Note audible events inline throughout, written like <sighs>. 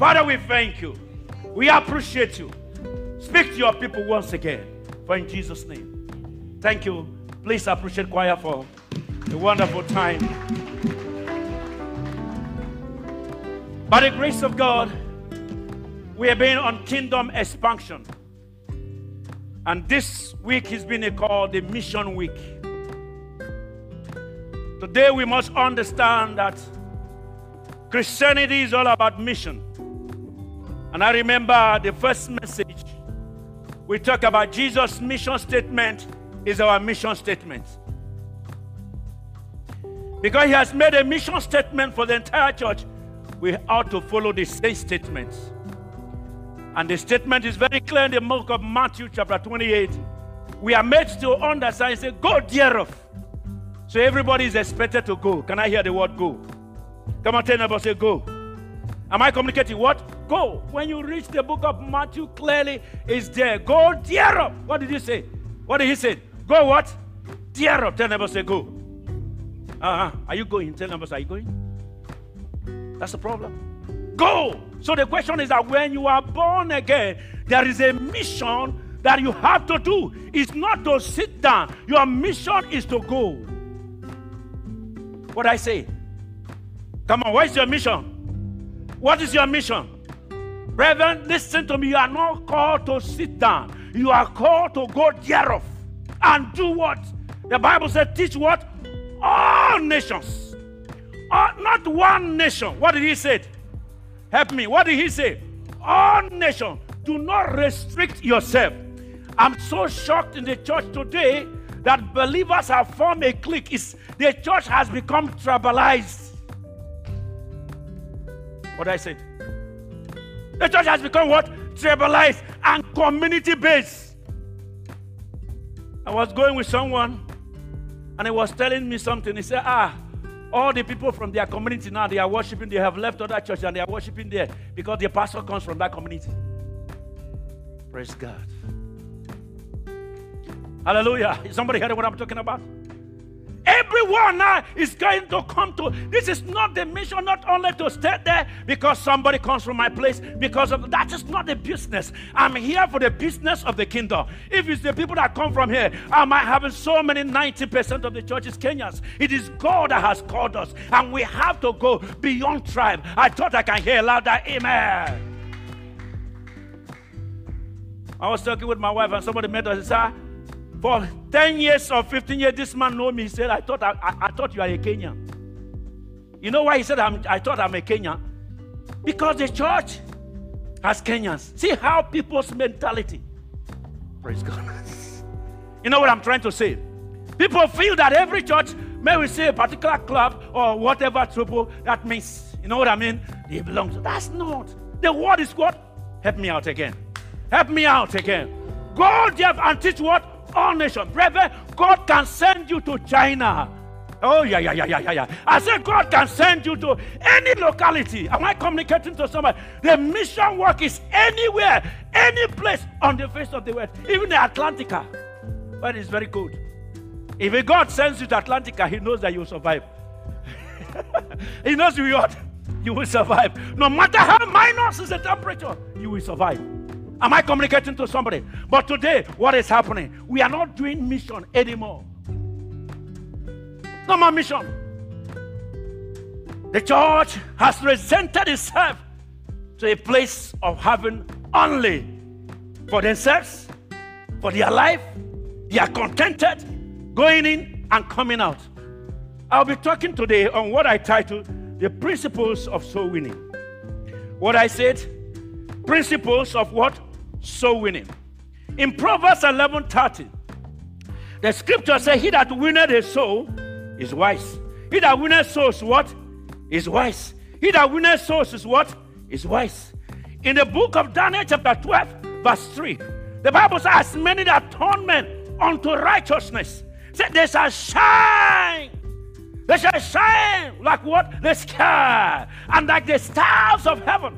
Father, we thank you. We appreciate you. Speak to your people once again. For in Jesus' name. Thank you. Please appreciate choir for a wonderful time. By the grace of God, we have been on kingdom expansion. And this week has been called the Mission Week. Today we must understand that Christianity is all about mission. And I remember the first message we talk about Jesus' mission statement is our mission statement. Because he has made a mission statement for the entire church, we ought to follow the same statement. And the statement is very clear in the book of Matthew, chapter 28. We are made to understand, say, Go dear thereof. So everybody is expected to go. Can I hear the word go? Come on, tell neighbor, say go. Am I communicating what? Go. When you reach the book of Matthew, clearly is there. Go thereof. What did he say? What did he say? Go what? Thereof. Tell neighbor, say go. Uh-huh. Are you going? Tell neighbor, are you going? That's the problem. Go. So the question is that when you are born again, there is a mission that you have to do. It's not to sit down. Your mission is to go. What I say? Come on, what is your mission? What is your mission? Brethren, listen to me. You are not called to sit down. You are called to go thereof and do what? The Bible said, teach what? All nations. Uh, not one nation. What did he say? Help me. What did he say? All nations. Do not restrict yourself. I'm so shocked in the church today that believers have formed a clique. It's, the church has become tribalized. What I said. The church has become what? Tribalized and community based. I was going with someone and he was telling me something. He said, Ah, all the people from their community now, they are worshiping, they have left other church and they are worshiping there because the pastor comes from that community. Praise God. Hallelujah. Is somebody hearing what I'm talking about? Everyone now is going to come to this is not the mission, not only to stay there because somebody comes from my place, because of that is not the business. I'm here for the business of the kingdom. If it's the people that come from here, am I having so many 90% of the churches Kenyans? It is God that has called us, and we have to go beyond tribe. I thought I can hear louder, Amen. I was talking with my wife, and somebody met us and said, for 10 years or 15 years, this man know me. He said, I thought, I, I, thought you are a Kenyan. You know why he said, I thought I'm a Kenyan? Because the church has Kenyans. See how people's mentality. Praise God. <laughs> you know what I'm trying to say? People feel that every church, may we say a particular club or whatever trouble, that means, you know what I mean? They belong to. That's not. The word is what? Help me out again. Help me out again. Go there and teach what? All nations. Brethren, God can send you to China. Oh, yeah, yeah, yeah, yeah, yeah. I said God can send you to any locality. Am I communicating to somebody? The mission work is anywhere, any place on the face of the earth, even the Atlantica. But it's very good. If God sends you to Atlantica, He knows that you will survive. <laughs> he knows you will, you will survive. No matter how minus is the temperature, you will survive. Am I communicating to somebody? But today, what is happening? We are not doing mission anymore. No more mission. The church has resented itself to a place of having only for themselves, for their life. They are contented going in and coming out. I'll be talking today on what I titled The Principles of Soul Winning. What I said, principles of what? Soul winning. In Proverbs 11 30, the scripture says, He that winneth a soul is wise. He that winneth souls, what? Is wise. He that winneth souls is what? Is wise. In the book of Daniel, chapter 12, verse 3, the Bible says, As many that turn men unto righteousness, said they shall shine. They shall shine like what? The sky and like the stars of heaven.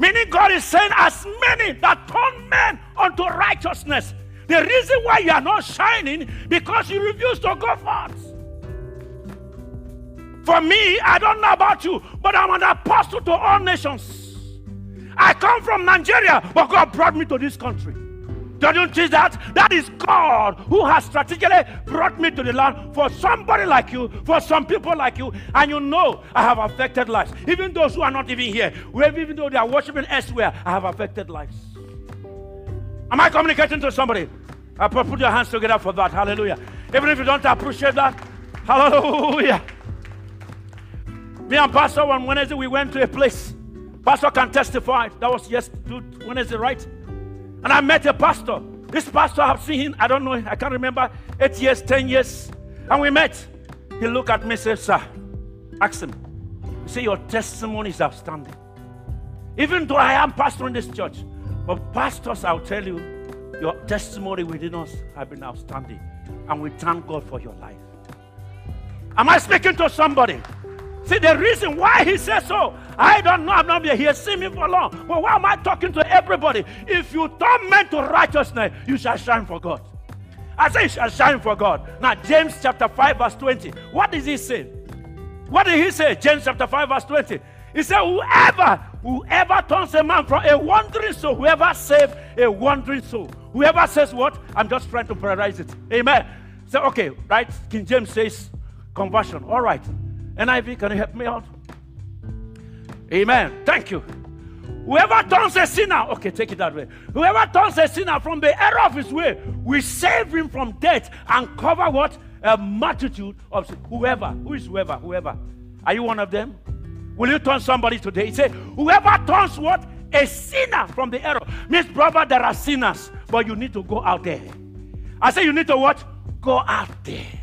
Meaning, God is saying, as many that turn men unto righteousness. The reason why you are not shining because you refuse to go forth. For me, I don't know about you, but I'm an apostle to all nations. I come from Nigeria, but God brought me to this country. Don't you see that? That is God who has strategically brought me to the land for somebody like you, for some people like you. And you know, I have affected lives. Even those who are not even here, even though they are worshiping elsewhere, I have affected lives. Am I communicating to somebody? Uh, I put your hands together for that. Hallelujah. Even if you don't appreciate that, <laughs> hallelujah. Me and Pastor on Wednesday, we went to a place. Pastor can testify. That was yes, Wednesday, right? And I met a pastor. This pastor, I've seen him, I don't know, I can't remember, eight years, ten years. And we met. He looked at me and said, Sir, ask him. He said, Your testimony is outstanding. Even though I am pastor in this church, but pastors, I'll tell you, your testimony within us have been outstanding. And we thank God for your life. Am I speaking to somebody? See, the reason why he says so, I don't know. I've not here, seen me for long. But why am I talking to everybody? If you turn men to righteousness, you shall shine for God. I say you shall shine for God. Now, James chapter 5, verse 20. What does he say? What did he say? James chapter 5, verse 20. He said, Whoever, whoever turns a man from a wandering soul, whoever saves a wandering soul, whoever says what? I'm just trying to prioritize it. Amen. So, okay, right? King James says conversion. All right. NIV, can you help me out? Amen. Thank you. Whoever turns a sinner, okay, take it that way. Whoever turns a sinner from the error of his way, we save him from death and cover what? A multitude of whoever. Who is whoever? Whoever. Are you one of them? Will you turn somebody today? He said, Whoever turns what? A sinner from the error. Means, brother, there are sinners, but you need to go out there. I say, You need to what? Go out there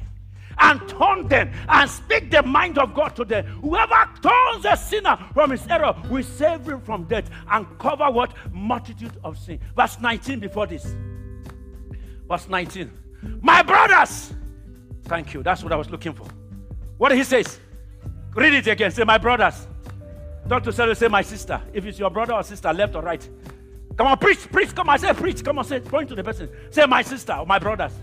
and turn them and speak the mind of God to them. Whoever turns a sinner from his error will save him from death and cover what? Multitude of sin. Verse 19 before this. Verse 19. My brothers. Thank you. That's what I was looking for. What he says? Read it again. Say, my brothers. To someone, say, my sister. If it's your brother or sister, left or right. Come on, preach, preach. Come on, say, preach. Come on, say, point to the person. Say, my sister or my brothers.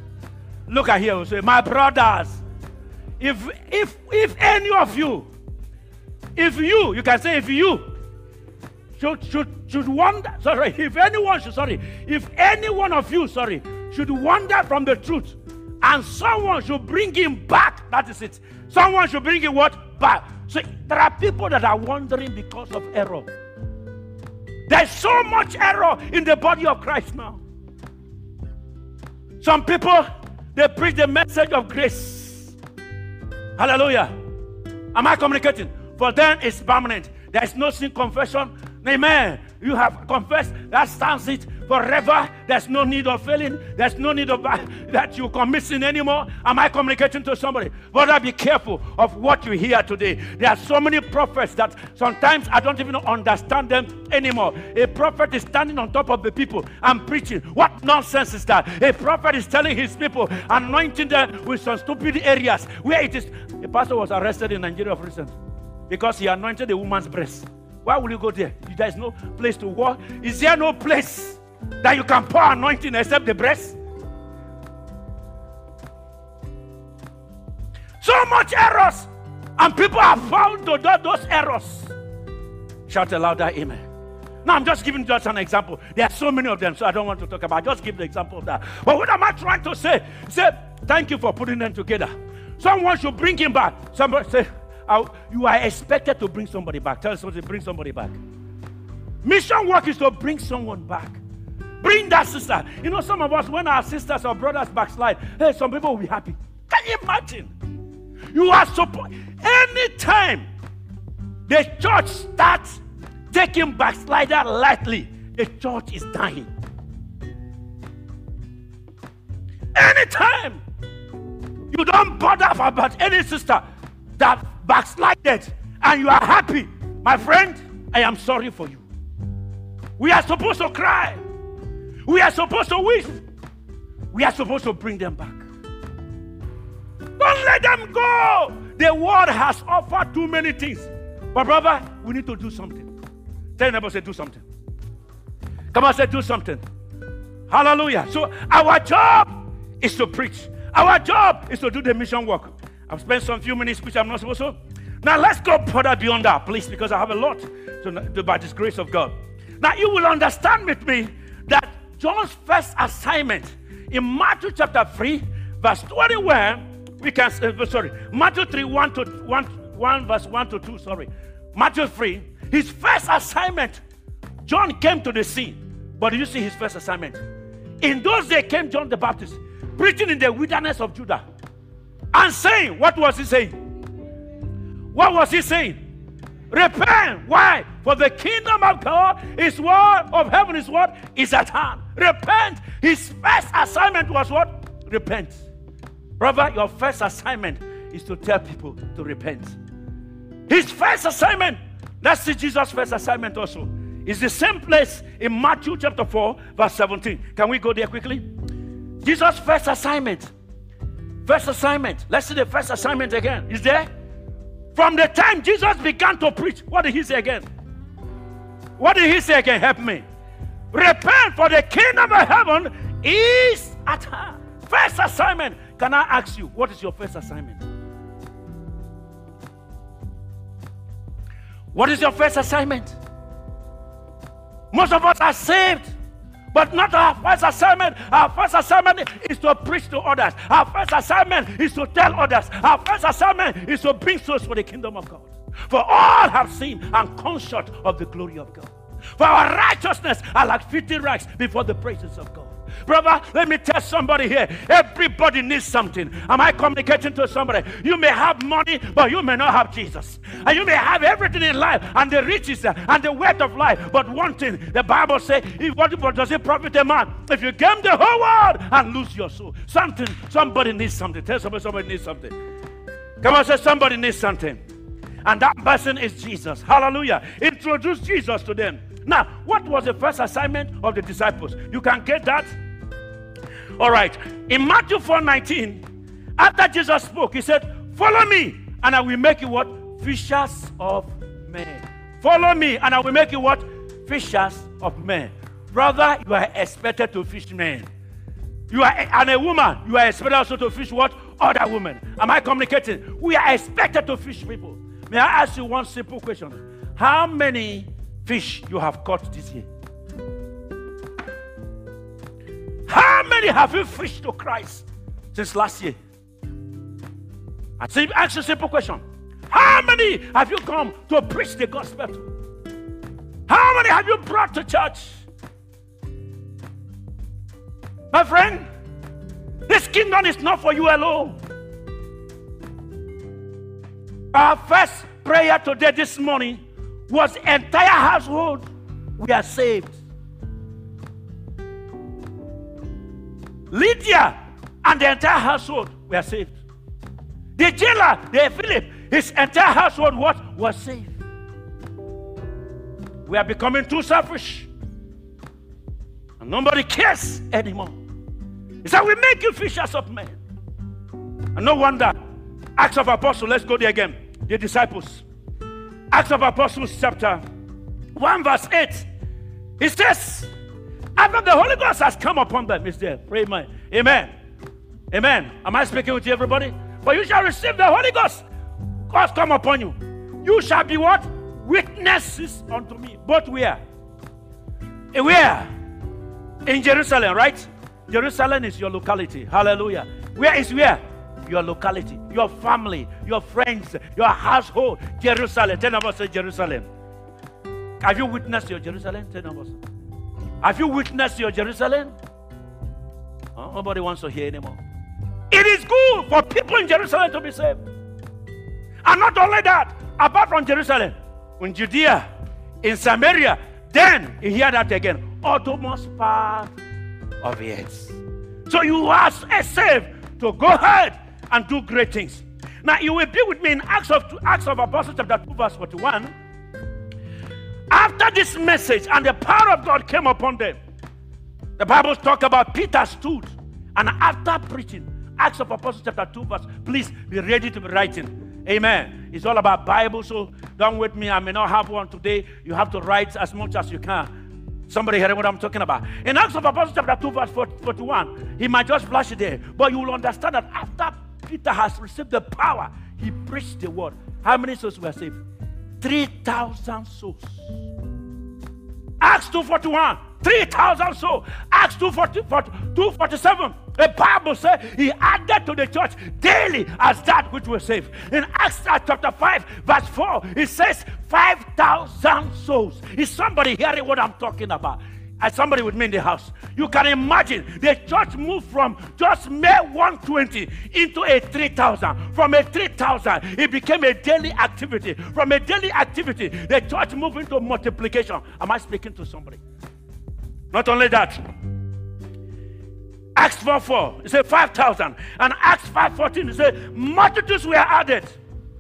Look at here. Say, my brothers. If if if any of you, if you, you can say if you should should should wander, sorry, <laughs> if anyone should sorry, if any one of you, sorry, should wander from the truth, and someone should bring him back. That is it. Someone should bring him what? Back. So there are people that are wandering because of error. There's so much error in the body of Christ now. Some people they preach the message of grace. Hallelujah. Am I communicating? For then it's permanent. There is no sin confession. Amen. You have confessed. That stands it forever. There's no need of failing. There's no need of <laughs> that you commit sin anymore. Am I communicating to somebody? Brother, be careful of what you hear today. There are so many prophets that sometimes I don't even understand them anymore. A prophet is standing on top of the people and preaching. What nonsense is that? A prophet is telling his people, anointing them with some stupid areas where it is. A pastor was arrested in Nigeria for recent because he anointed a woman's breast. Why will you go there? There is no place to walk. Is there no place that you can pour anointing except the breast? So much errors, and people have found to do those errors. Shout a louder amen. Now I'm just giving just an example. There are so many of them, so I don't want to talk about. Just give the example of that. But what am I trying to say? Say, thank you for putting them together. Someone should bring him back. Somebody say, you are expected to bring somebody back. Tell somebody, bring somebody back. Mission work is to bring someone back. Bring that sister. You know, some of us, when our sisters or brothers backslide, hey, some people will be happy. Can you imagine? You are supposed, anytime the church starts taking backslider lightly, the church is dying. Anytime you don't bother about any sister that backslided and you are happy, my friend, I am sorry for you. We are supposed to cry. We are supposed to weep. We are supposed to bring them back. Don't let them go. The world has offered too many things. But, brother, we need to do something. Tell your neighbor, say, do something. Come on, say, do something. Hallelujah. So, our job is to preach, our job is to do the mission work. I've spent some few minutes which I'm not supposed to. Now let's go further beyond that, please, because I have a lot to do by this grace of God. Now you will understand with me that John's first assignment in Matthew chapter 3, verse 21, we can uh, sorry, Matthew 3, 1 to 1, 1, verse 1 to 2, sorry. Matthew 3, his first assignment, John came to the sea. But you see his first assignment? In those days came John the Baptist, preaching in the wilderness of Judah, and saying, What was he saying? What was he saying? Repent. Why? For the kingdom of God is what? Of heaven is what? Is at hand. Repent. His first assignment was what? Repent. Brother, your first assignment is to tell people to repent. His first assignment, see Jesus' first assignment also, is the same place in Matthew chapter 4, verse 17. Can we go there quickly? Jesus' first assignment. First assignment. Let's see the first assignment again. Is there? From the time Jesus began to preach, what did he say again? What did he say again? Help me. Repent, for the kingdom of heaven is at hand. First assignment. Can I ask you, what is your first assignment? What is your first assignment? Most of us are saved. But not our first assignment. Our first assignment is to preach to others. Our first assignment is to tell others. Our first assignment is to bring souls for the kingdom of God. For all have seen and come short of the glory of God. For our righteousness are like filthy rags before the praises of God. Brother, let me tell somebody here. Everybody needs something. Am I communicating to somebody? You may have money, but you may not have Jesus. And you may have everything in life and the riches and the wealth of life. But one thing, the Bible says, what, does it profit a man if you gain the whole world and lose your soul? Something, somebody needs something. Tell somebody somebody needs something. Come on, say somebody needs something. And that person is Jesus. Hallelujah. Introduce Jesus to them. Now, what was the first assignment of the disciples? You can get that all right. In Matthew 4 19, after Jesus spoke, he said, Follow me, and I will make you what? Fishers of men. Follow me, and I will make you what? Fishers of men. Brother, you are expected to fish men. You are, and a woman, you are expected also to fish what? Other women. Am I communicating? We are expected to fish people. May I ask you one simple question? How many fish you have caught this year? How many have you fished to Christ since last year? I say, ask a simple question. How many have you come to preach the gospel? How many have you brought to church? My friend, this kingdom is not for you alone. Our first prayer today, this morning, was entire household. We are saved. Lydia and the entire household were saved. The jailer, the Philip, his entire household what was saved. We are becoming too selfish. And nobody cares anymore. He said, We make you fishers of men. And no wonder. Acts of Apostles, let's go there again. The disciples. Acts of Apostles, chapter 1, verse 8. He says, after the Holy Ghost has come upon them, is there. Pray, amen. Amen. Amen. Am I speaking with you, everybody? But you shall receive the Holy Ghost. God's come upon you. You shall be what? Witnesses unto me. But where? Where? In Jerusalem, right? Jerusalem is your locality. Hallelujah. Where is where? Your locality, your family, your friends, your household. Jerusalem. Ten of us say Jerusalem. Have you witnessed your Jerusalem? Ten of us. Have you witnessed your Jerusalem? Oh, nobody wants to hear anymore. It is good for people in Jerusalem to be saved. And not only that, apart from Jerusalem, in Judea, in Samaria, then you hear that again. Uttermost part of it. So you are saved to go ahead and do great things. Now you will be with me in Acts of Acts of Apostles chapter 2, verse 41. After this message and the power of God came upon them, the Bible talk about Peter stood and after preaching, Acts of Apostles chapter 2 verse, please be ready to be writing. Amen. It's all about Bible, so don't wait me. I may not have one today. You have to write as much as you can. Somebody hearing what I'm talking about. In Acts of Apostles chapter 2 verse 41, he might just flash it there, but you will understand that after Peter has received the power, he preached the word. How many souls were saved? 3,000 souls. Acts 241, 3,000 souls. Acts 247, the Bible says he added to the church daily as that which was saved. In Acts chapter 5, verse 4, it says 5,000 souls. Is somebody hearing what I'm talking about? As somebody with me in the house, you can imagine the church moved from just May 120 into a 3,000. From a 3,000, it became a daily activity. From a daily activity, the church moved into multiplication. Am I speaking to somebody? Not only that, Acts 4 4, it said 5,000. And Acts 5 14, it said multitudes were added.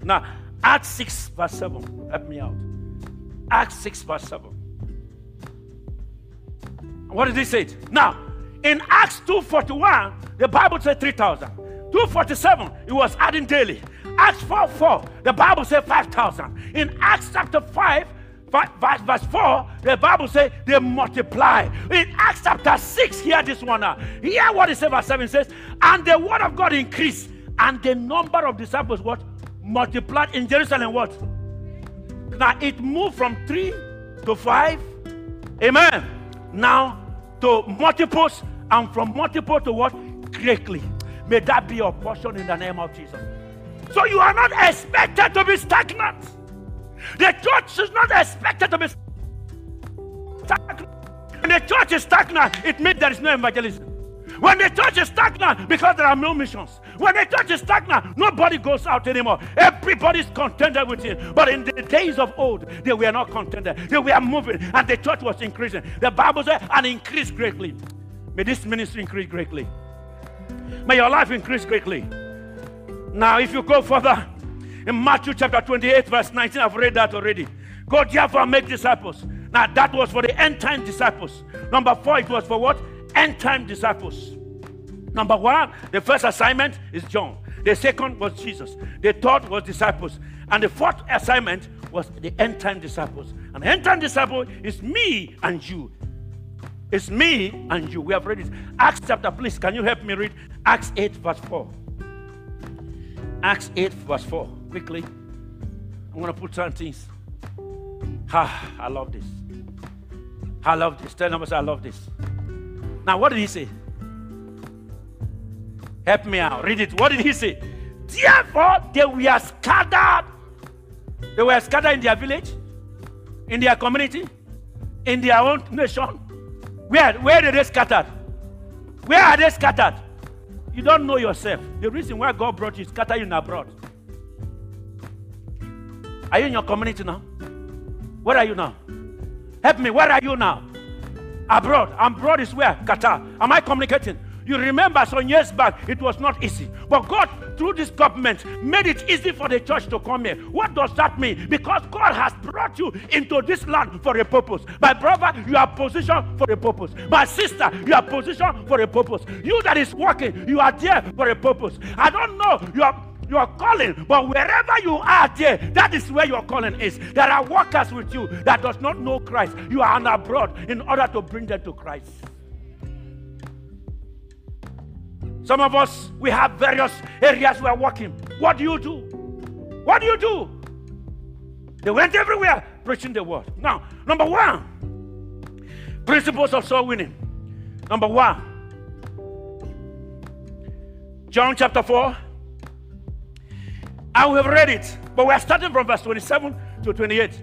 Now, Acts 6 verse 7, help me out. Acts 6 verse 7. What did he say? Now, in Acts 2.41, the Bible said 3,000. 247, it was adding daily. Acts 4 4, the Bible said 5,000. In Acts chapter 5, verse, verse 4, the Bible says they multiply. In Acts chapter 6, hear this one now. Hear what it says, verse 7 says, and the word of God increased, and the number of disciples what? Multiplied in Jerusalem what? Now it moved from three to five. Amen. Now to multiples, and from multiple to what? Greatly. May that be your portion in the name of Jesus. So you are not expected to be stagnant. The church is not expected to be stagnant. When the church is stagnant, it means there is no evangelism. When the church is stagnant, because there are no missions. When the church is stagnant, nobody goes out anymore. Everybody's contented with it. But in the days of old, they were not contented. They were moving, and the church was increasing. The Bible says, and increased greatly. May this ministry increase greatly. May your life increase greatly. Now, if you go further, in Matthew chapter 28, verse 19, I've read that already. Go therefore and make disciples. Now, that was for the end time disciples. Number four, it was for what? End time disciples. Number one, the first assignment is John. The second was Jesus. The third was disciples. And the fourth assignment was the end time disciples. And the end time disciple is me and you. It's me and you. We have read it. Acts chapter, please, can you help me read Acts 8, verse 4? Acts 8, verse 4. Quickly. I'm going to put some things. Ah, I love this. I love this. Tell numbers, I love this. Now, what did he say? Help me out. Read it. What did he say? Therefore, they were scattered. They were scattered in their village, in their community, in their own nation. Where, where did they scattered? Where are they scattered? You don't know yourself. The reason why God brought you scatter you abroad. Are you in your community now? Where are you now? Help me. Where are you now? Abroad. Abroad is where? Qatar. Am I communicating? You remember some years back, it was not easy. But God, through this government, made it easy for the church to come here. What does that mean? Because God has brought you into this land for a purpose. My brother, you are positioned for a purpose. My sister, you are positioned for a purpose. You that is working, you are there for a purpose. I don't know. You are your calling. But wherever you are there, that is where your calling is. There are workers with you that does not know Christ. You are on abroad in order to bring them to Christ. Some of us, we have various areas we are working. What do you do? What do you do? They went everywhere preaching the word. Now, number one, principles of soul winning. Number one, John chapter 4. I have read it, but we are starting from verse 27 to 28.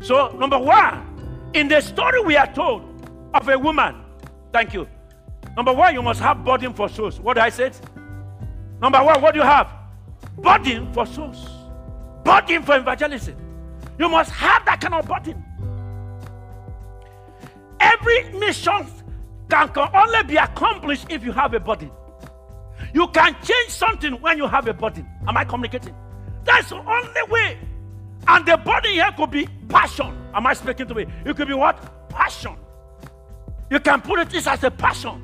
So, number one, in the story we are told of a woman, thank you, Number one, you must have burden for souls. What I said? Number one, what do you have? Burden for souls. Burden for evangelism. You must have that kind of burden. Every mission can, can only be accomplished if you have a burden. You can change something when you have a burden. Am I communicating? That's the only way. And the burden here could be passion. Am I speaking to me? It could be what? Passion. You can put it this as a passion.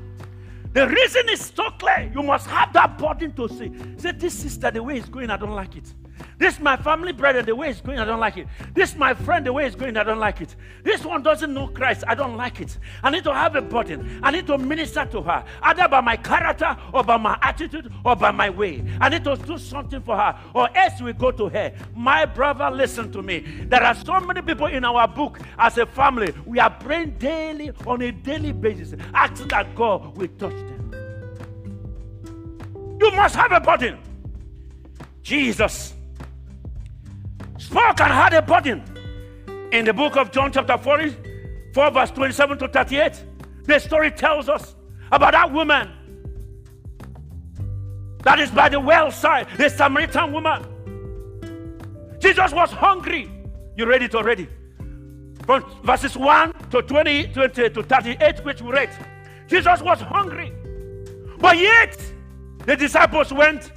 The reason is so clear. You must have that burden to say, say, this sister, the way it's going, I don't like it. This my family brother, the way it's going, I don't like it. This my friend, the way it's going, I don't like it. This one doesn't know Christ, I don't like it. I need to have a burden. I need to minister to her, either by my character or by my attitude or by my way. I need to do something for her, or else we go to her. My brother, listen to me. There are so many people in our book as a family. We are praying daily on a daily basis, asking that God will touch them. You must have a burden. Jesus spoke and had a burden. In the book of John, chapter 44, verse 27 to 38, the story tells us about that woman that is by the well side, the Samaritan woman. Jesus was hungry. You read it already. From verses 1 to 20, 20 to 38, which we read. Jesus was hungry. But yet, the disciples went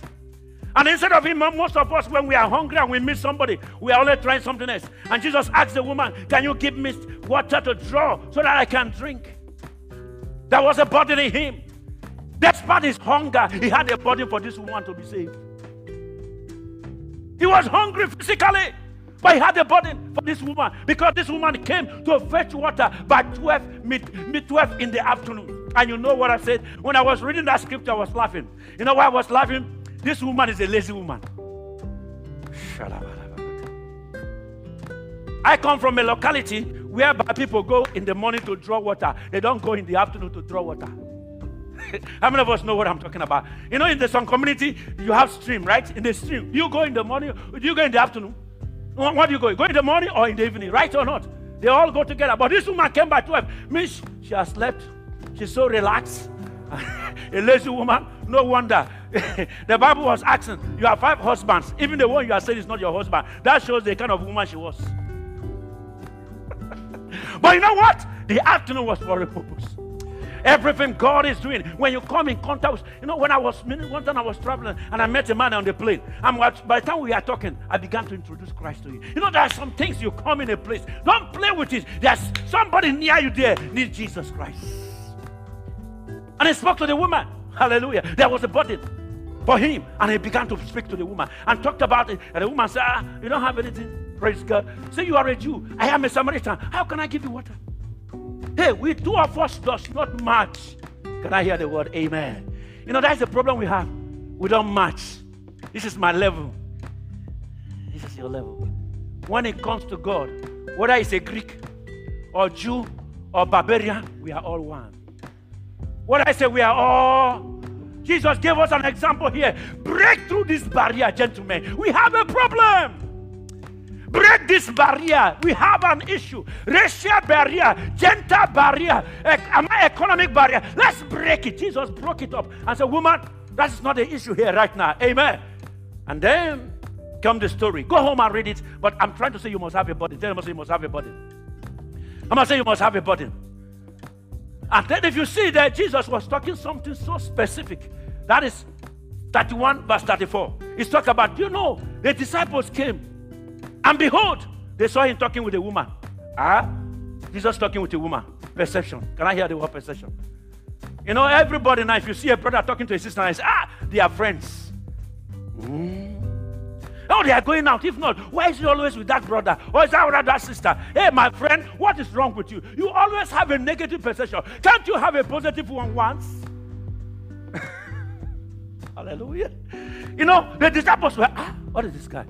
and instead of him, most of us, when we are hungry and we miss somebody, we are only trying something else. And Jesus asked the woman, Can you give me water to draw so that I can drink? There was a burden in him. Despite his hunger, he had a burden for this woman to be saved. He was hungry physically, but he had a burden for this woman because this woman came to fetch water by 12, mid, mid 12 in the afternoon. And you know what I said? When I was reading that scripture, I was laughing. You know why I was laughing? This woman is a lazy woman. I come from a locality whereby people go in the morning to draw water. They don't go in the afternoon to draw water. <laughs> How many of us know what I'm talking about? You know, in the some community, you have stream, right? In the stream, you go in the morning, you go in the afternoon. What do you go? Go in the morning or in the evening, right or not? They all go together. But this woman came by 12. Means she has slept. She's so relaxed. <laughs> a lazy woman. No wonder. <laughs> the Bible was asking, You have five husbands. Even the one you are saying is not your husband. That shows the kind of woman she was. <laughs> but you know what? The afternoon was for a purpose. Everything God is doing. When you come in contact with, you know, when I was, one time I was traveling and I met a man on the plane. And by the time we are talking, I began to introduce Christ to you. You know, there are some things you come in a place, don't play with it. There's somebody near you there needs Jesus Christ. And he spoke to the woman. Hallelujah. There was a burden for him. And he began to speak to the woman and talked about it. And the woman said, ah, You don't have anything. Praise God. Say, You are a Jew. I am a Samaritan. How can I give you water? Hey, we two of us does not match. Can I hear the word amen? You know, that's the problem we have. We don't match. This is my level. This is your level. When it comes to God, whether it's a Greek or Jew or barbarian, we are all one. What I say, we are all. Jesus gave us an example here. Break through this barrier, gentlemen. We have a problem. Break this barrier. We have an issue. Racial barrier, gender barrier, economic barrier. Let's break it. Jesus broke it up and said, Woman, that's not the issue here right now. Amen. And then come the story. Go home and read it. But I'm trying to say you must have a body. Tell them you must have a body. I'm going to say you must have a body. And then if you see that Jesus was talking something so specific, that is 31 verse 34. He's talking about, you know, the disciples came and behold, they saw him talking with a woman. Ah, Jesus talking with a woman. Perception. Can I hear the word perception? You know, everybody now, if you see a brother talking to a sister, and say, ah, they are friends. Mm. Oh, they are going out. If not, why is he always with that brother? Or is that with that sister? Hey, my friend, what is wrong with you? You always have a negative perception. Can't you have a positive one once? <laughs> Hallelujah. You know, the disciples were, ah, what is this guy?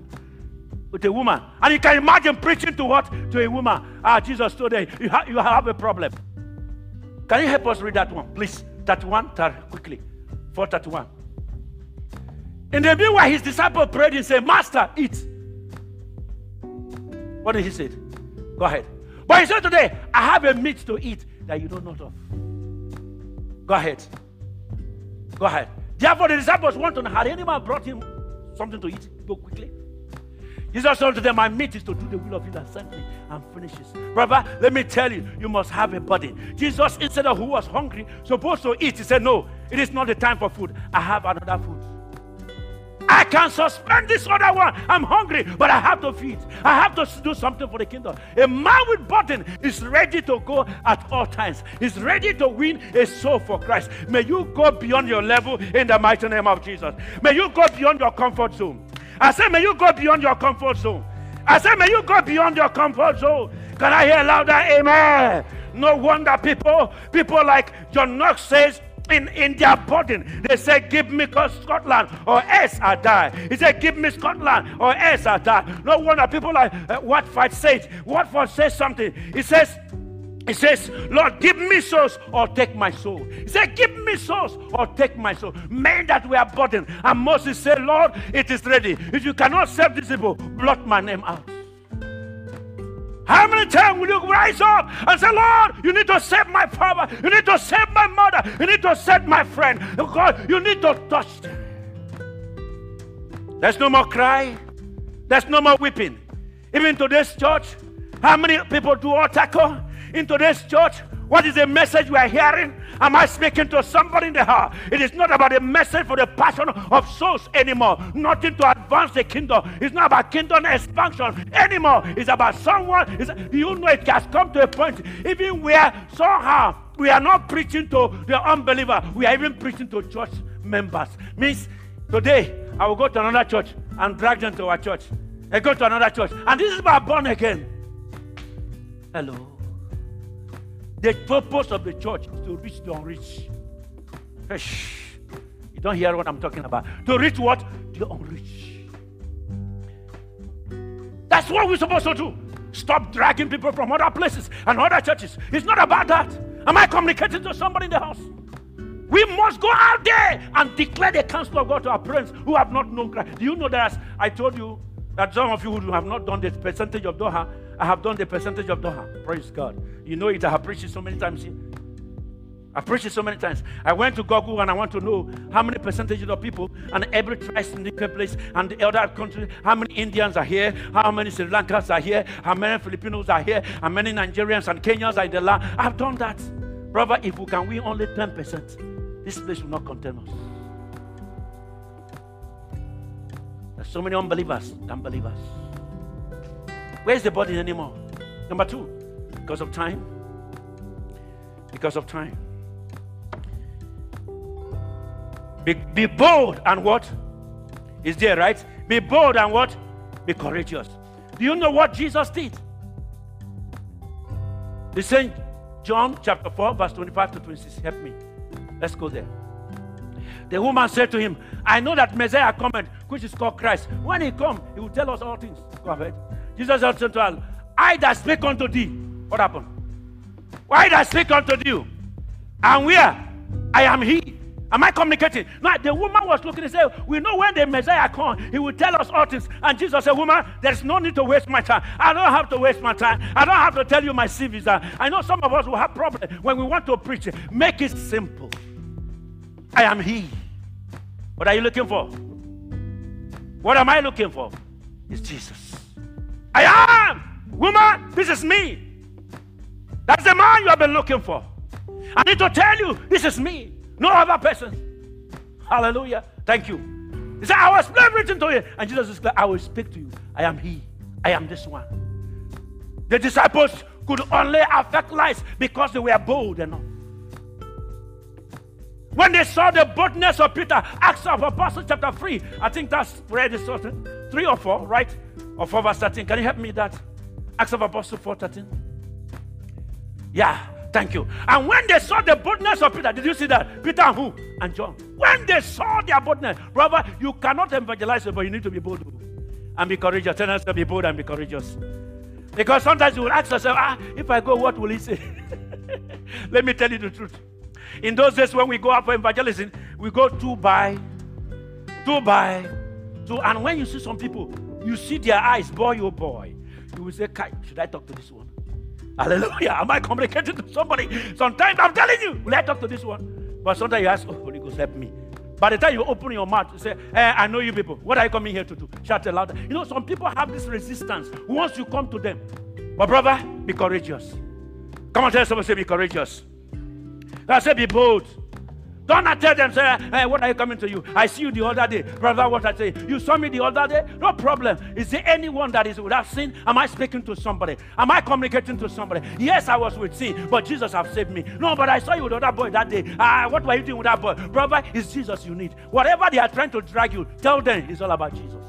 With a woman. And you can imagine preaching to what? To a woman. Ah, Jesus told them, you, ha- you have a problem. Can you help us read that one, please? 31, quickly. 431. In the meanwhile, his disciple prayed and said, Master, eat. What did he say? Go ahead. But he said today, I have a meat to eat that you don't know of. Go ahead. Go ahead. Therefore, the disciples want to know had anyone brought him something to eat? Go quickly. Jesus said to them, My meat is to do the will of you that sent me and finishes. Brother, let me tell you, you must have a body. Jesus, instead of who was hungry, supposed to eat, he said, No, it is not the time for food. I have another food. I can suspend this other one. I'm hungry, but I have to feed. I have to do something for the kingdom. A man with burden is ready to go at all times. He's ready to win a soul for Christ. May you go beyond your level in the mighty name of Jesus. May you go beyond your comfort zone. I say, may you go beyond your comfort zone. I say, may you go beyond your comfort zone. Can I hear louder? Amen. No wonder people, people like John Knox says, in, in their burden. They say, Give me Scotland or else I die. He said, Give me Scotland or else I die. No wonder people like uh, says, what Whitefield says something. He says, he says, Lord, give me souls or take my soul. He said, Give me souls or take my soul. Men that were burdened. And Moses said, Lord, it is ready. If you cannot save this people, blot my name out. How many times will you rise up and say, Lord, you need to save my father, you need to save my mother, you need to save my friend, oh, God, you need to touch them. There's no more cry, there's no more weeping. Even today's church, how many people do altar call? in today's church, what is the message we are hearing? Am I speaking to somebody in the heart? It is not about the message for the passion of souls anymore. Nothing to advance the kingdom. It's not about kingdom expansion anymore. It's about someone. It's, you know it has come to a point even where somehow we are not preaching to the unbeliever. We are even preaching to church members. Means today I will go to another church and drag them to our church. I go to another church. And this is about born again. Hello. The purpose of the church is to reach the unreached. Shh. You don't hear what I'm talking about. To reach what? The unreached. That's what we're supposed to do. Stop dragging people from other places and other churches. It's not about that. Am I communicating to somebody in the house? We must go out there and declare the counsel of God to our parents who have not known Christ. Do you know that I told you that some of you who have not done this percentage of Doha I have done the percentage of Doha. Praise God. You know it. I have preached it so many times. I preached it so many times. I went to Google and I want to know how many percentage of people and every tribe in different place and the other country, how many Indians are here, how many Sri Lankans are here, how many Filipinos are here, how many Nigerians and Kenyans are in the land. I've done that. Brother, if we can win only 10%, this place will not contain us. There's so many unbelievers, unbelievers. Where's the body anymore? Number two, because of time. Because of time. Be, be bold and what? Is there, right? Be bold and what? Be courageous. Do you know what Jesus did? The. John chapter 4, verse 25 to 26. Help me. Let's go there. The woman said to him, I know that Messiah coming, which is called Christ. When he come, he will tell us all things. Go ahead. Jesus said to her, I that speak unto thee. What happened? Why that speak unto thee? And where? I am he. Am I communicating? Now the woman was looking and said, We know when the Messiah comes, he will tell us all things. And Jesus said, Woman, there's no need to waste my time. I don't have to waste my time. I don't have to tell you my CVs. I know some of us will have problems when we want to preach. Make it simple. I am he. What are you looking for? What am I looking for? It's Jesus. I am. Woman, this is me. That's the man you have been looking for. I need to tell you, this is me, no other person. Hallelujah. Thank you. He said, I was written to you. And Jesus is like, I will speak to you. I am he. I am this one. The disciples could only affect lives because they were bold enough. When they saw the boldness of Peter, Acts of Apostles chapter 3, I think that's where saw it. 3 or 4, right? Or 4 verse 13. Can you help me that? Acts of Apostles 4 13. Yeah, thank you. And when they saw the boldness of Peter, did you see that? Peter and who? And John. When they saw their boldness, brother, you cannot evangelize, but you need to be bold and be courageous. Tell us to be bold and be courageous. Because sometimes you will ask yourself, ah, if I go, what will he say? <laughs> Let me tell you the truth. In those days when we go out for evangelism, we go two by, two by, two. And when you see some people, you see their eyes, boy, oh boy. You will say, should I talk to this one? Hallelujah. Am I communicating to somebody? Sometimes I'm telling you, will I talk to this one? But sometimes you ask, oh, Holy Ghost, help me. By the time you open your mouth, you say, eh, I know you people. What are you coming here to do? Shout louder. You know, some people have this resistance once you come to them. But brother, be courageous. Come on, tell somebody, say, be courageous. I say, be bold. Don't tell them, say, hey, what are you coming to you? I see you the other day. Brother, what I say? You saw me the other day? No problem. Is there anyone that is without sin? Am I speaking to somebody? Am I communicating to somebody? Yes, I was with sin, but Jesus have saved me. No, but I saw you with other boy that day. Ah, what were you doing with that boy? Brother, it's Jesus you need. Whatever they are trying to drag you, tell them it's all about Jesus.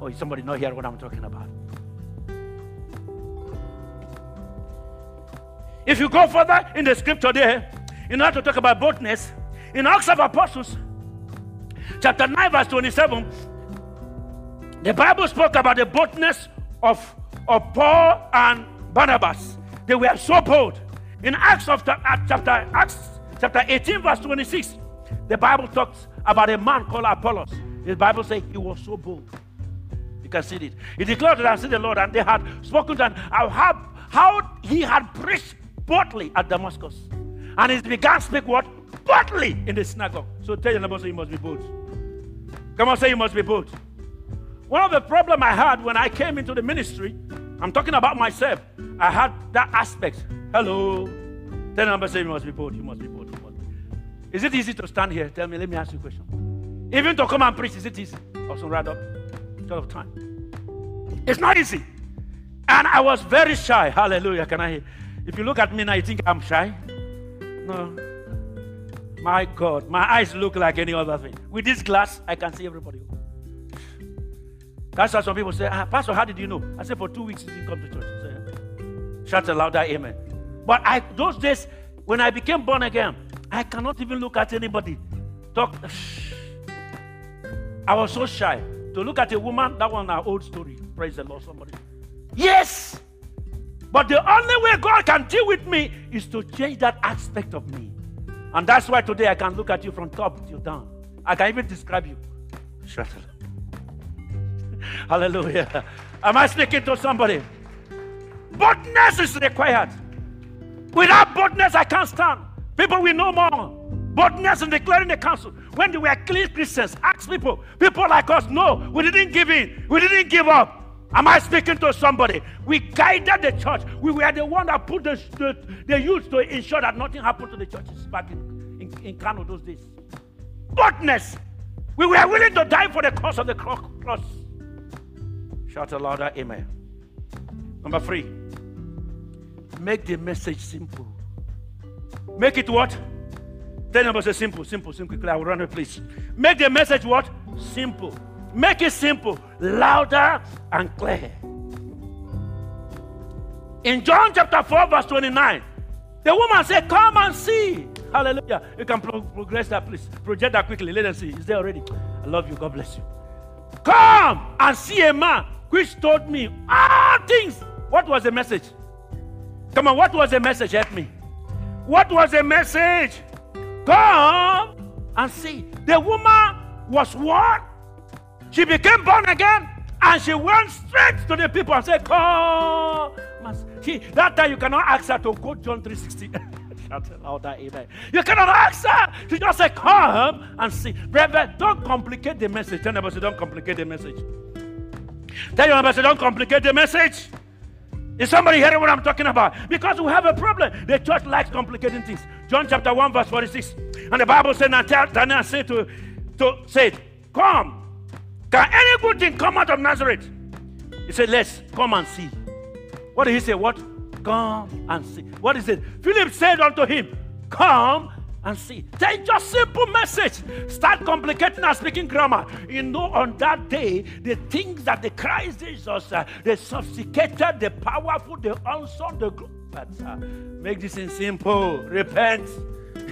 Oh, is somebody not hear what I'm talking about. If you go further in the scripture there, in order to talk about boldness, in Acts of Apostles, chapter 9, verse 27, the Bible spoke about the boldness of, of Paul and Barnabas. They were so bold. In Acts of uh, chapter Acts chapter 18, verse 26, the Bible talks about a man called Apollos. The Bible says he was so bold. You can see it. He declared that I see the Lord, and they had spoken to him how, how he had preached boldly at Damascus. And he began to speak what? Boldly in the synagogue. So tell your neighbor, say you must be bold. Come on, say you must be bold. One of the problem I had when I came into the ministry, I'm talking about myself. I had that aspect. Hello. Tell number say you must be bold. You must be bold. Must be. Is it easy to stand here? Tell me. Let me ask you a question. Even to come and preach, is it easy? Or some rather short of time. It's not easy. And I was very shy. Hallelujah. Can I hear? If you look at me now, you think I'm shy? No. My God, my eyes look like any other thing. With this glass, I can see everybody. That's why some people say, ah, Pastor, how did you know? I said, for two weeks he didn't come to church. Say, Shout aloud that amen. But I those days, when I became born again, I cannot even look at anybody. Talk. <sighs> I was so shy to look at a woman. That one, our old story. Praise the Lord, somebody. Yes. But the only way God can deal with me is to change that aspect of me. And that's why today I can look at you from top to down. I can even describe you. Shut up. <laughs> Hallelujah. Am I speaking to somebody? Boldness is required. Without boldness, I can't stand. People will know more. Boldness in declaring the counsel. When they were clean Christians, ask people. People like us, no, we didn't give in. We didn't give up. Am I speaking to somebody? We guided the church. We were the one that put the, the, the youth to ensure that nothing happened to the churches back in, in, in Kano those days. Boldness. We were willing to die for the cause of the cross. Shout a louder amen. Number three, make the message simple. Make it what? Tell number say simple, simple, simple. Quickly, I will run it, please. Make the message what? Simple. Make it simple, louder and clear. In John chapter 4, verse 29, the woman said, Come and see. Hallelujah. You can pro- progress that, please. Project that quickly. Let them see. Is there already. I love you. God bless you. Come and see a man which told me all things. What was the message? Come on, what was the message? Help me. What was the message? Come and see. The woman was what? She became born again and she went straight to the people and said, Come. That time you cannot ask her to quote John 3.16. <laughs> Shout louder, amen. You cannot ask her. She just said, Come and see. Brother, don't complicate the message. Tell neighbor, don't complicate the message. Tell your neighbor, don't complicate the message. Is somebody hearing what I'm talking about? Because we have a problem. The church likes complicating things. John chapter 1, verse 46. And the Bible said, Nathanael said to, to said, Come can any good thing come out of Nazareth? He said, Let's come and see. What did he say? What? Come and see. What is it? Philip said unto him, Come and see. Take just simple message. Start complicating and speaking grammar. You know, on that day, the things that the Christ Jesus, uh, the sophisticated, the powerful, the unsung, the but uh, make this in simple. Repent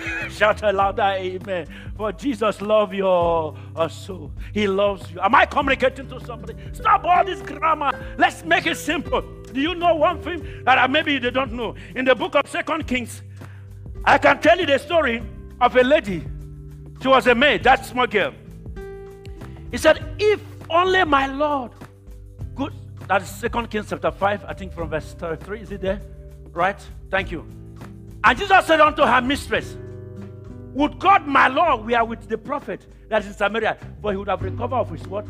<laughs> Shout a louder amen. For Jesus loves your uh, soul. He loves you. Am I communicating to somebody? Stop all this grammar. Let's make it simple. Do you know one thing that maybe they don't know? In the book of Second Kings, I can tell you the story of a lady. She was a maid, that small girl. He said, If only my Lord could. That is Second Kings chapter 5, I think from verse 33. Is it there? Right? Thank you. And Jesus said unto her mistress, Would God, my Lord, we are with the prophet that is in Samaria, for he would have recovered of his what?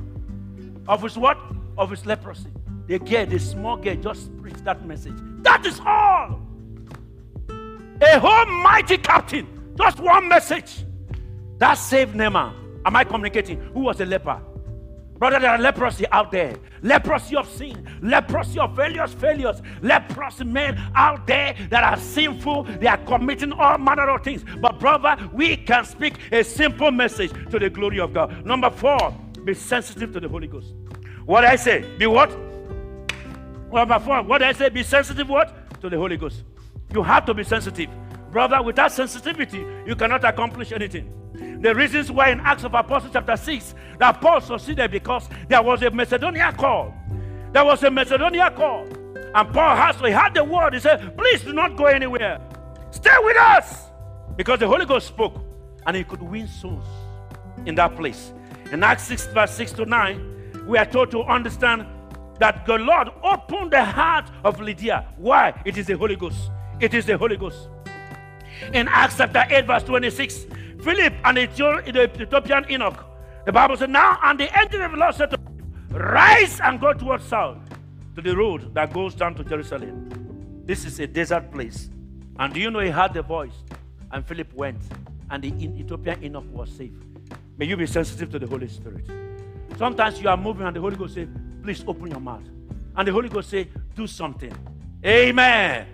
Of his what? Of his leprosy. The girl, the small girl, just preached that message. That is all. A whole mighty captain, just one message. That saved Naaman. Am I communicating? Who was a leper? Brother, there are leprosy out there. Leprosy of sin, leprosy of failures, failures, leprosy men out there that are sinful. They are committing all manner of things. But, brother, we can speak a simple message to the glory of God. Number four, be sensitive to the Holy Ghost. What I say? Be what? Number four. What I say? Be sensitive what? To the Holy Ghost. You have to be sensitive. Brother, without sensitivity, you cannot accomplish anything. The reasons why in Acts of Apostles chapter 6 that Paul succeeded because there was a Macedonia call. There was a Macedonia call. And Paul has he had the word. He said, Please do not go anywhere. Stay with us. Because the Holy Ghost spoke and he could win souls in that place. In Acts 6, verse 6 to 9, we are told to understand that the Lord opened the heart of Lydia. Why? It is the Holy Ghost. It is the Holy Ghost. In Acts chapter 8, verse 26, Philip and the Ethiopian eunuch, the Bible said, Now, and the angel of the Lord said to him, Rise and go towards south to the road that goes down to Jerusalem. This is a desert place. And do you know he heard the voice? And Philip went, and the Ethiopian eunuch was safe. May you be sensitive to the Holy Spirit. Sometimes you are moving, and the Holy Ghost say, Please open your mouth. And the Holy Ghost say, Do something. Amen.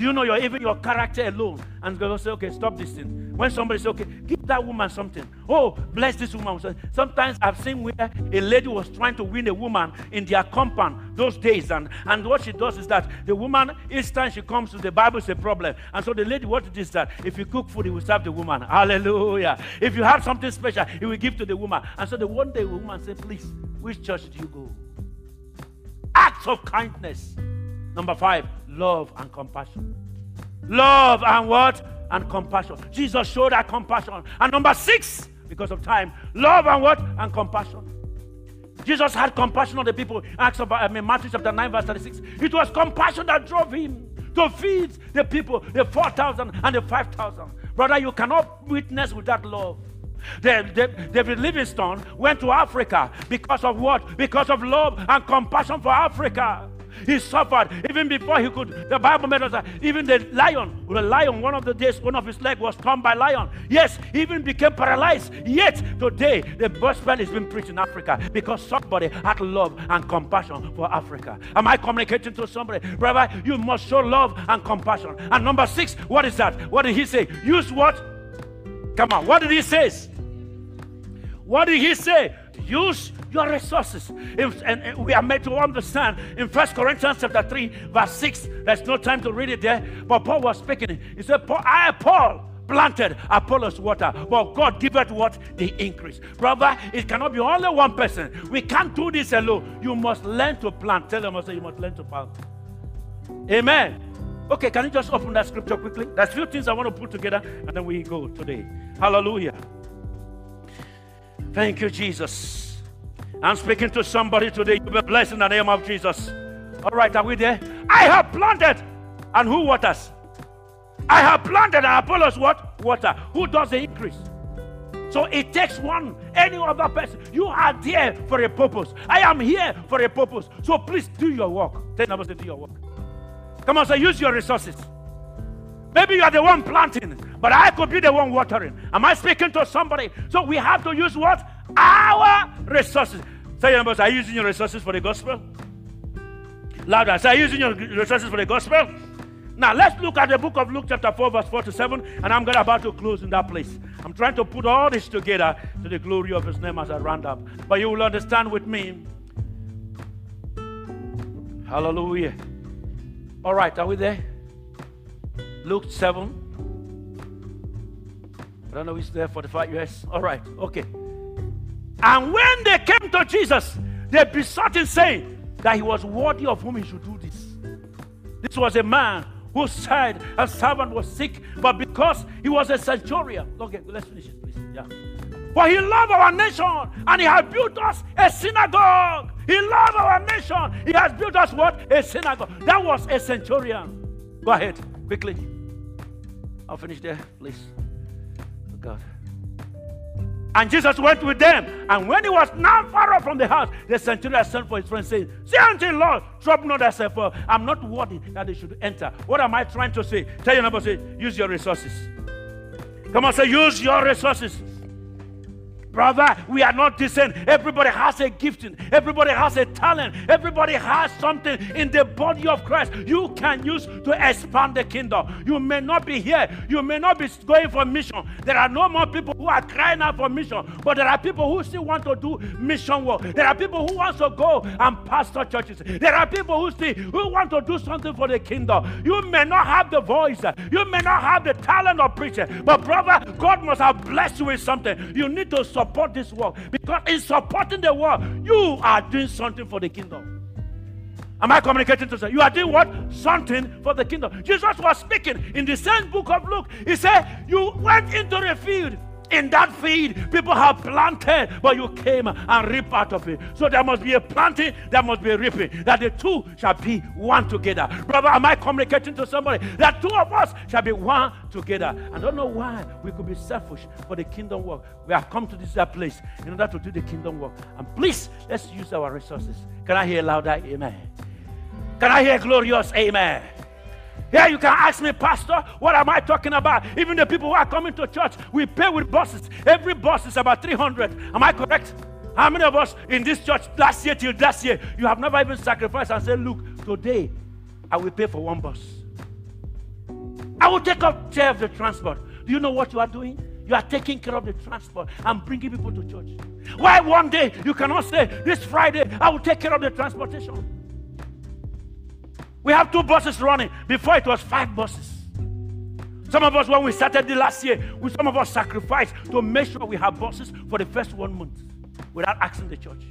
Do you know your even your character alone? And God will say, okay, stop this thing. When somebody say, okay, give that woman something. Oh, bless this woman. Sometimes I've seen where a lady was trying to win a woman in their compound those days. And, and what she does is that the woman, each time she comes to the Bible, is a problem. And so the lady, what it is that if you cook food, he will serve the woman. Hallelujah. If you have something special, he will give to the woman. And so the one day the woman said, please, which church do you go? Acts of kindness. Number five, love and compassion. Love and what? And compassion. Jesus showed that compassion. And number six, because of time, love and what? And compassion. Jesus had compassion on the people. Acts about, I mean, Matthew chapter 9, verse 36. It was compassion that drove him to feed the people, the 4,000 and the 5,000. Brother, you cannot witness without love. David Livingstone went to Africa because of what? Because of love and compassion for Africa. He suffered even before he could. The Bible made us even the lion, the lion, one of the days, one of his legs was torn by lion. Yes, even became paralyzed. Yet today, the gospel is being preached in Africa because somebody had love and compassion for Africa. Am I communicating to somebody? Brother, you must show love and compassion. And number six, what is that? What did he say? Use what? Come on, what did he say? What did he say? Use your resources. If, and, we are made to understand in First Corinthians chapter 3, verse 6. There's no time to read it there. But Paul was speaking. He said, Paul, I, Paul, planted, Apollos water, but God giveth what? The increase. Brother, it cannot be only one person. We can't do this alone. You must learn to plant. Tell them, I say, you must learn to plant. Amen. Okay, can you just open that scripture quickly? There's a few things I want to put together, and then we go today. Hallelujah. Thank you, Jesus. I'm speaking to somebody today. You be blessed in the name of Jesus. All right, are we there? I have planted, and who waters? I have planted, and Apollos what? Water. Who does the increase? So it takes one, any other person. You are there for a purpose. I am here for a purpose. So please do your work. Tell neighbor, do your work. Come on, so use your resources. Maybe you are the one planting, but I could be the one watering. Am I speaking to somebody? So we have to use what? Our resources. Say, your are you using your resources for the gospel? Louder. Say, are you using your resources for the gospel? Now, let's look at the book of Luke, chapter 4, verse 47, and I'm going about to close in that place. I'm trying to put all this together to the glory of his name as I round up. But you will understand with me. Hallelujah. All right, are we there? Luke 7. I don't know who's there, 45 years. All right, okay. And when they came to Jesus, they besought him, saying that he was worthy of whom he should do this. This was a man who said a servant was sick, but because he was a centurion. Okay, let's finish it, please. Yeah. For he loved our nation and he has built us a synagogue. He loved our nation. He has built us what? A synagogue. That was a centurion. Go ahead, quickly. I'll finish there, please. Oh God. And Jesus went with them. And when he was not far off from the house, the centurion sent for his friend, saying, Say unto Lord, trouble not thyself, for I'm not worthy that they should enter. What am I trying to say? Tell your neighbor, say, use your resources. Come on, say, use your resources. Brother, we are not the. Everybody has a gifting, everybody has a talent, everybody has something in the body of Christ you can use to expand the kingdom. You may not be here, you may not be going for mission. There are no more people who are crying out for mission, but there are people who still want to do mission work. There are people who want to go and pastor churches. There are people who still who want to do something for the kingdom. You may not have the voice, you may not have the talent of preaching, but brother, God must have blessed you with something. You need to support this work because in supporting the work, you are doing something for the kingdom. Am I communicating to say you are doing what? Something for the kingdom. Jesus was speaking in the same book of Luke. He said, You went into the field in that field, people have planted, but you came and reap out of it. So there must be a planting, there must be a reaping. That the two shall be one together. Brother, am I communicating to somebody? That two of us shall be one together. I don't know why we could be selfish for the kingdom work. We have come to this place in order to do the kingdom work. And please, let's use our resources. Can I hear louder? Amen. Can I hear glorious? Amen. Here you can ask me, Pastor, what am I talking about? Even the people who are coming to church, we pay with buses. Every bus is about 300. Am I correct? How many of us in this church last year till last year, you have never even sacrificed and said, Look, today I will pay for one bus. I will take up care of the transport. Do you know what you are doing? You are taking care of the transport and bringing people to church. Why one day you cannot say, This Friday I will take care of the transportation? We have two buses running. Before it was five buses. Some of us, when we started the last year, we, some of us sacrificed to make sure we have buses for the first one month without asking the church.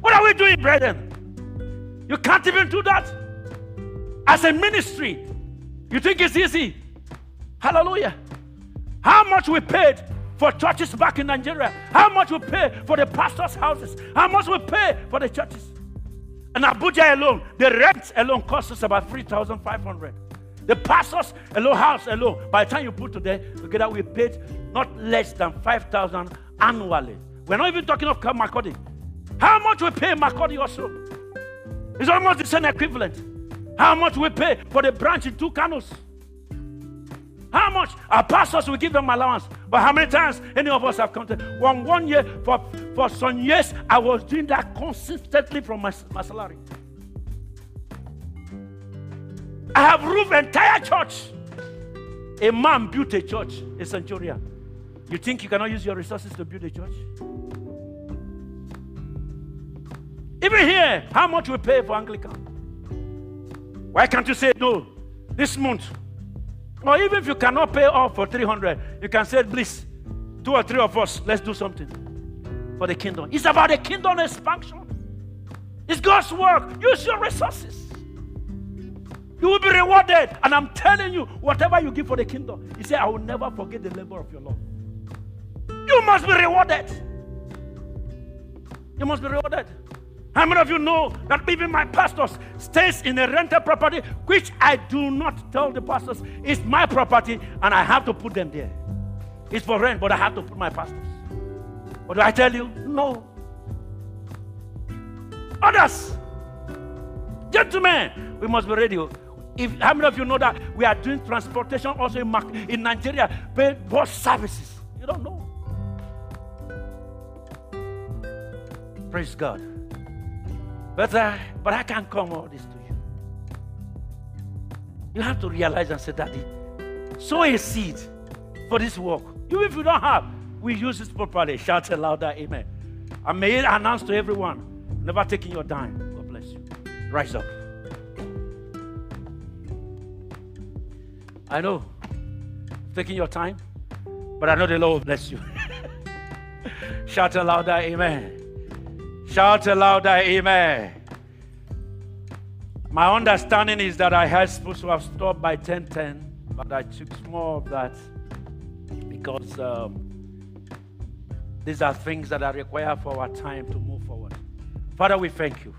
What are we doing, brethren? You can't even do that. As a ministry, you think it's easy? Hallelujah. How much we paid for churches back in Nigeria? How much we pay for the pastors' houses? How much we pay for the churches? In Abuja alone, the rent alone costs us about 3,500. The pastor's alone house alone, by the time you put today together, we paid not less than 5,000 annually. We're not even talking of Makurdi. How much we pay Makurdi also? It's almost the same equivalent. How much we pay for the branch in Tukanos? How much? Our pastors will give them allowance. But how many times any of us have counted? One one year for, for some years, I was doing that consistently from my, my salary. I have roofed entire church. A man built a church, a centurion. You think you cannot use your resources to build a church? Even here, how much we pay for Anglican? Why can't you say no? This month, or even if you cannot pay off for 300, you can say, please, two or three of us, let's do something for the kingdom. It's about the kingdom expansion. It's God's work. Use your resources. You will be rewarded. And I'm telling you, whatever you give for the kingdom, He said, I will never forget the labor of your love. You must be rewarded. You must be rewarded. How many of you know that even my pastors stays in a rented property, which I do not tell the pastors it's my property and I have to put them there. It's for rent, but I have to put my pastors. But do I tell you? No. Others, gentlemen, we must be ready. If how many of you know that we are doing transportation also in, in Nigeria, bus services? You don't know. Praise God. But, uh, but I can't come all this to you. You have to realize and say, Daddy, sow a seed for this work. Even if you don't have, we use it properly. Shout it louder, amen. I may announce to everyone, never taking your dime. God bless you. Rise up. I know, taking your time, but I know the Lord will bless you. <laughs> Shout it louder, amen. Shout louder, amen. My understanding is that I had supposed to have stopped by 1010, but I took more of that because um, these are things that are required for our time to move forward. Father, we thank you.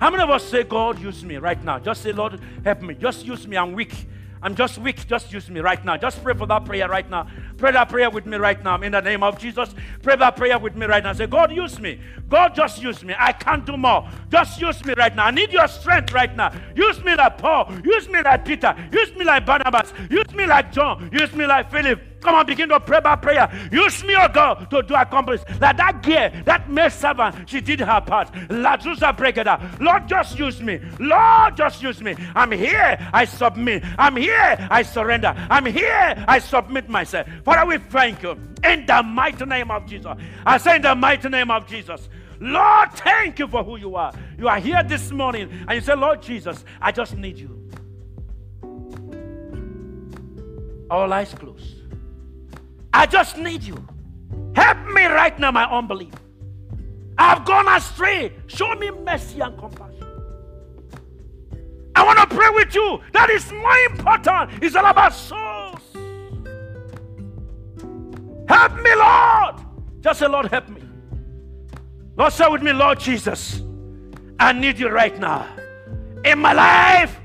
How many of us say, God, use me right now? Just say, Lord, help me. Just use me. I'm weak. I'm just weak. Just use me right now. Just pray for that prayer right now. Pray that prayer with me right now in the name of Jesus. Pray that prayer with me right now. Say, God, use me. God, just use me. I can't do more. Just use me right now. I need your strength right now. Use me like Paul. Use me like Peter. Use me like Barnabas. Use me like John. Use me like Philip. Come on, begin to pray by prayer. Use me, oh God, to do accomplish. Like that girl, that maid servant, she did her part. Lazusa break it up. Lord, just use me. Lord, just use me. I'm here, I submit. I'm here, I surrender. I'm here, I submit myself. Father, we thank you. In the mighty name of Jesus. I say in the mighty name of Jesus. Lord, thank you for who you are. You are here this morning and you say, Lord Jesus, I just need you. All eyes closed. I just need you. Help me right now, my unbelief. I've gone astray. Show me mercy and compassion. I want to pray with you. That is more important. It's all about souls. Help me, Lord. Just say, Lord, help me. Lord, say with me, Lord Jesus, I need you right now in my life.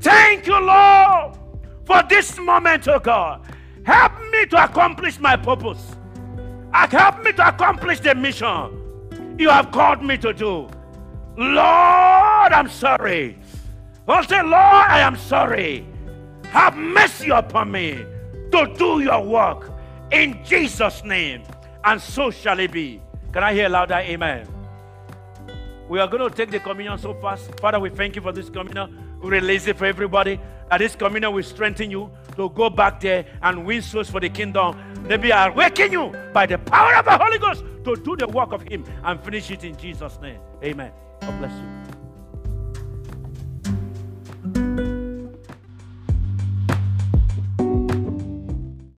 Thank you, Lord, for this moment, oh God. Help to accomplish my purpose. Help me to accomplish the mission you have called me to do. Lord, I'm sorry. I'll say, Lord, I am sorry. Have mercy upon me to do your work in Jesus' name. And so shall it be. Can I hear louder? Amen. We are going to take the communion so fast. Father, we thank you for this communion. We release it for everybody. That this communion will strengthen you to go back there and win souls for the kingdom. Maybe I awaken you by the power of the Holy Ghost to do the work of Him and finish it in Jesus' name. Amen. God bless you.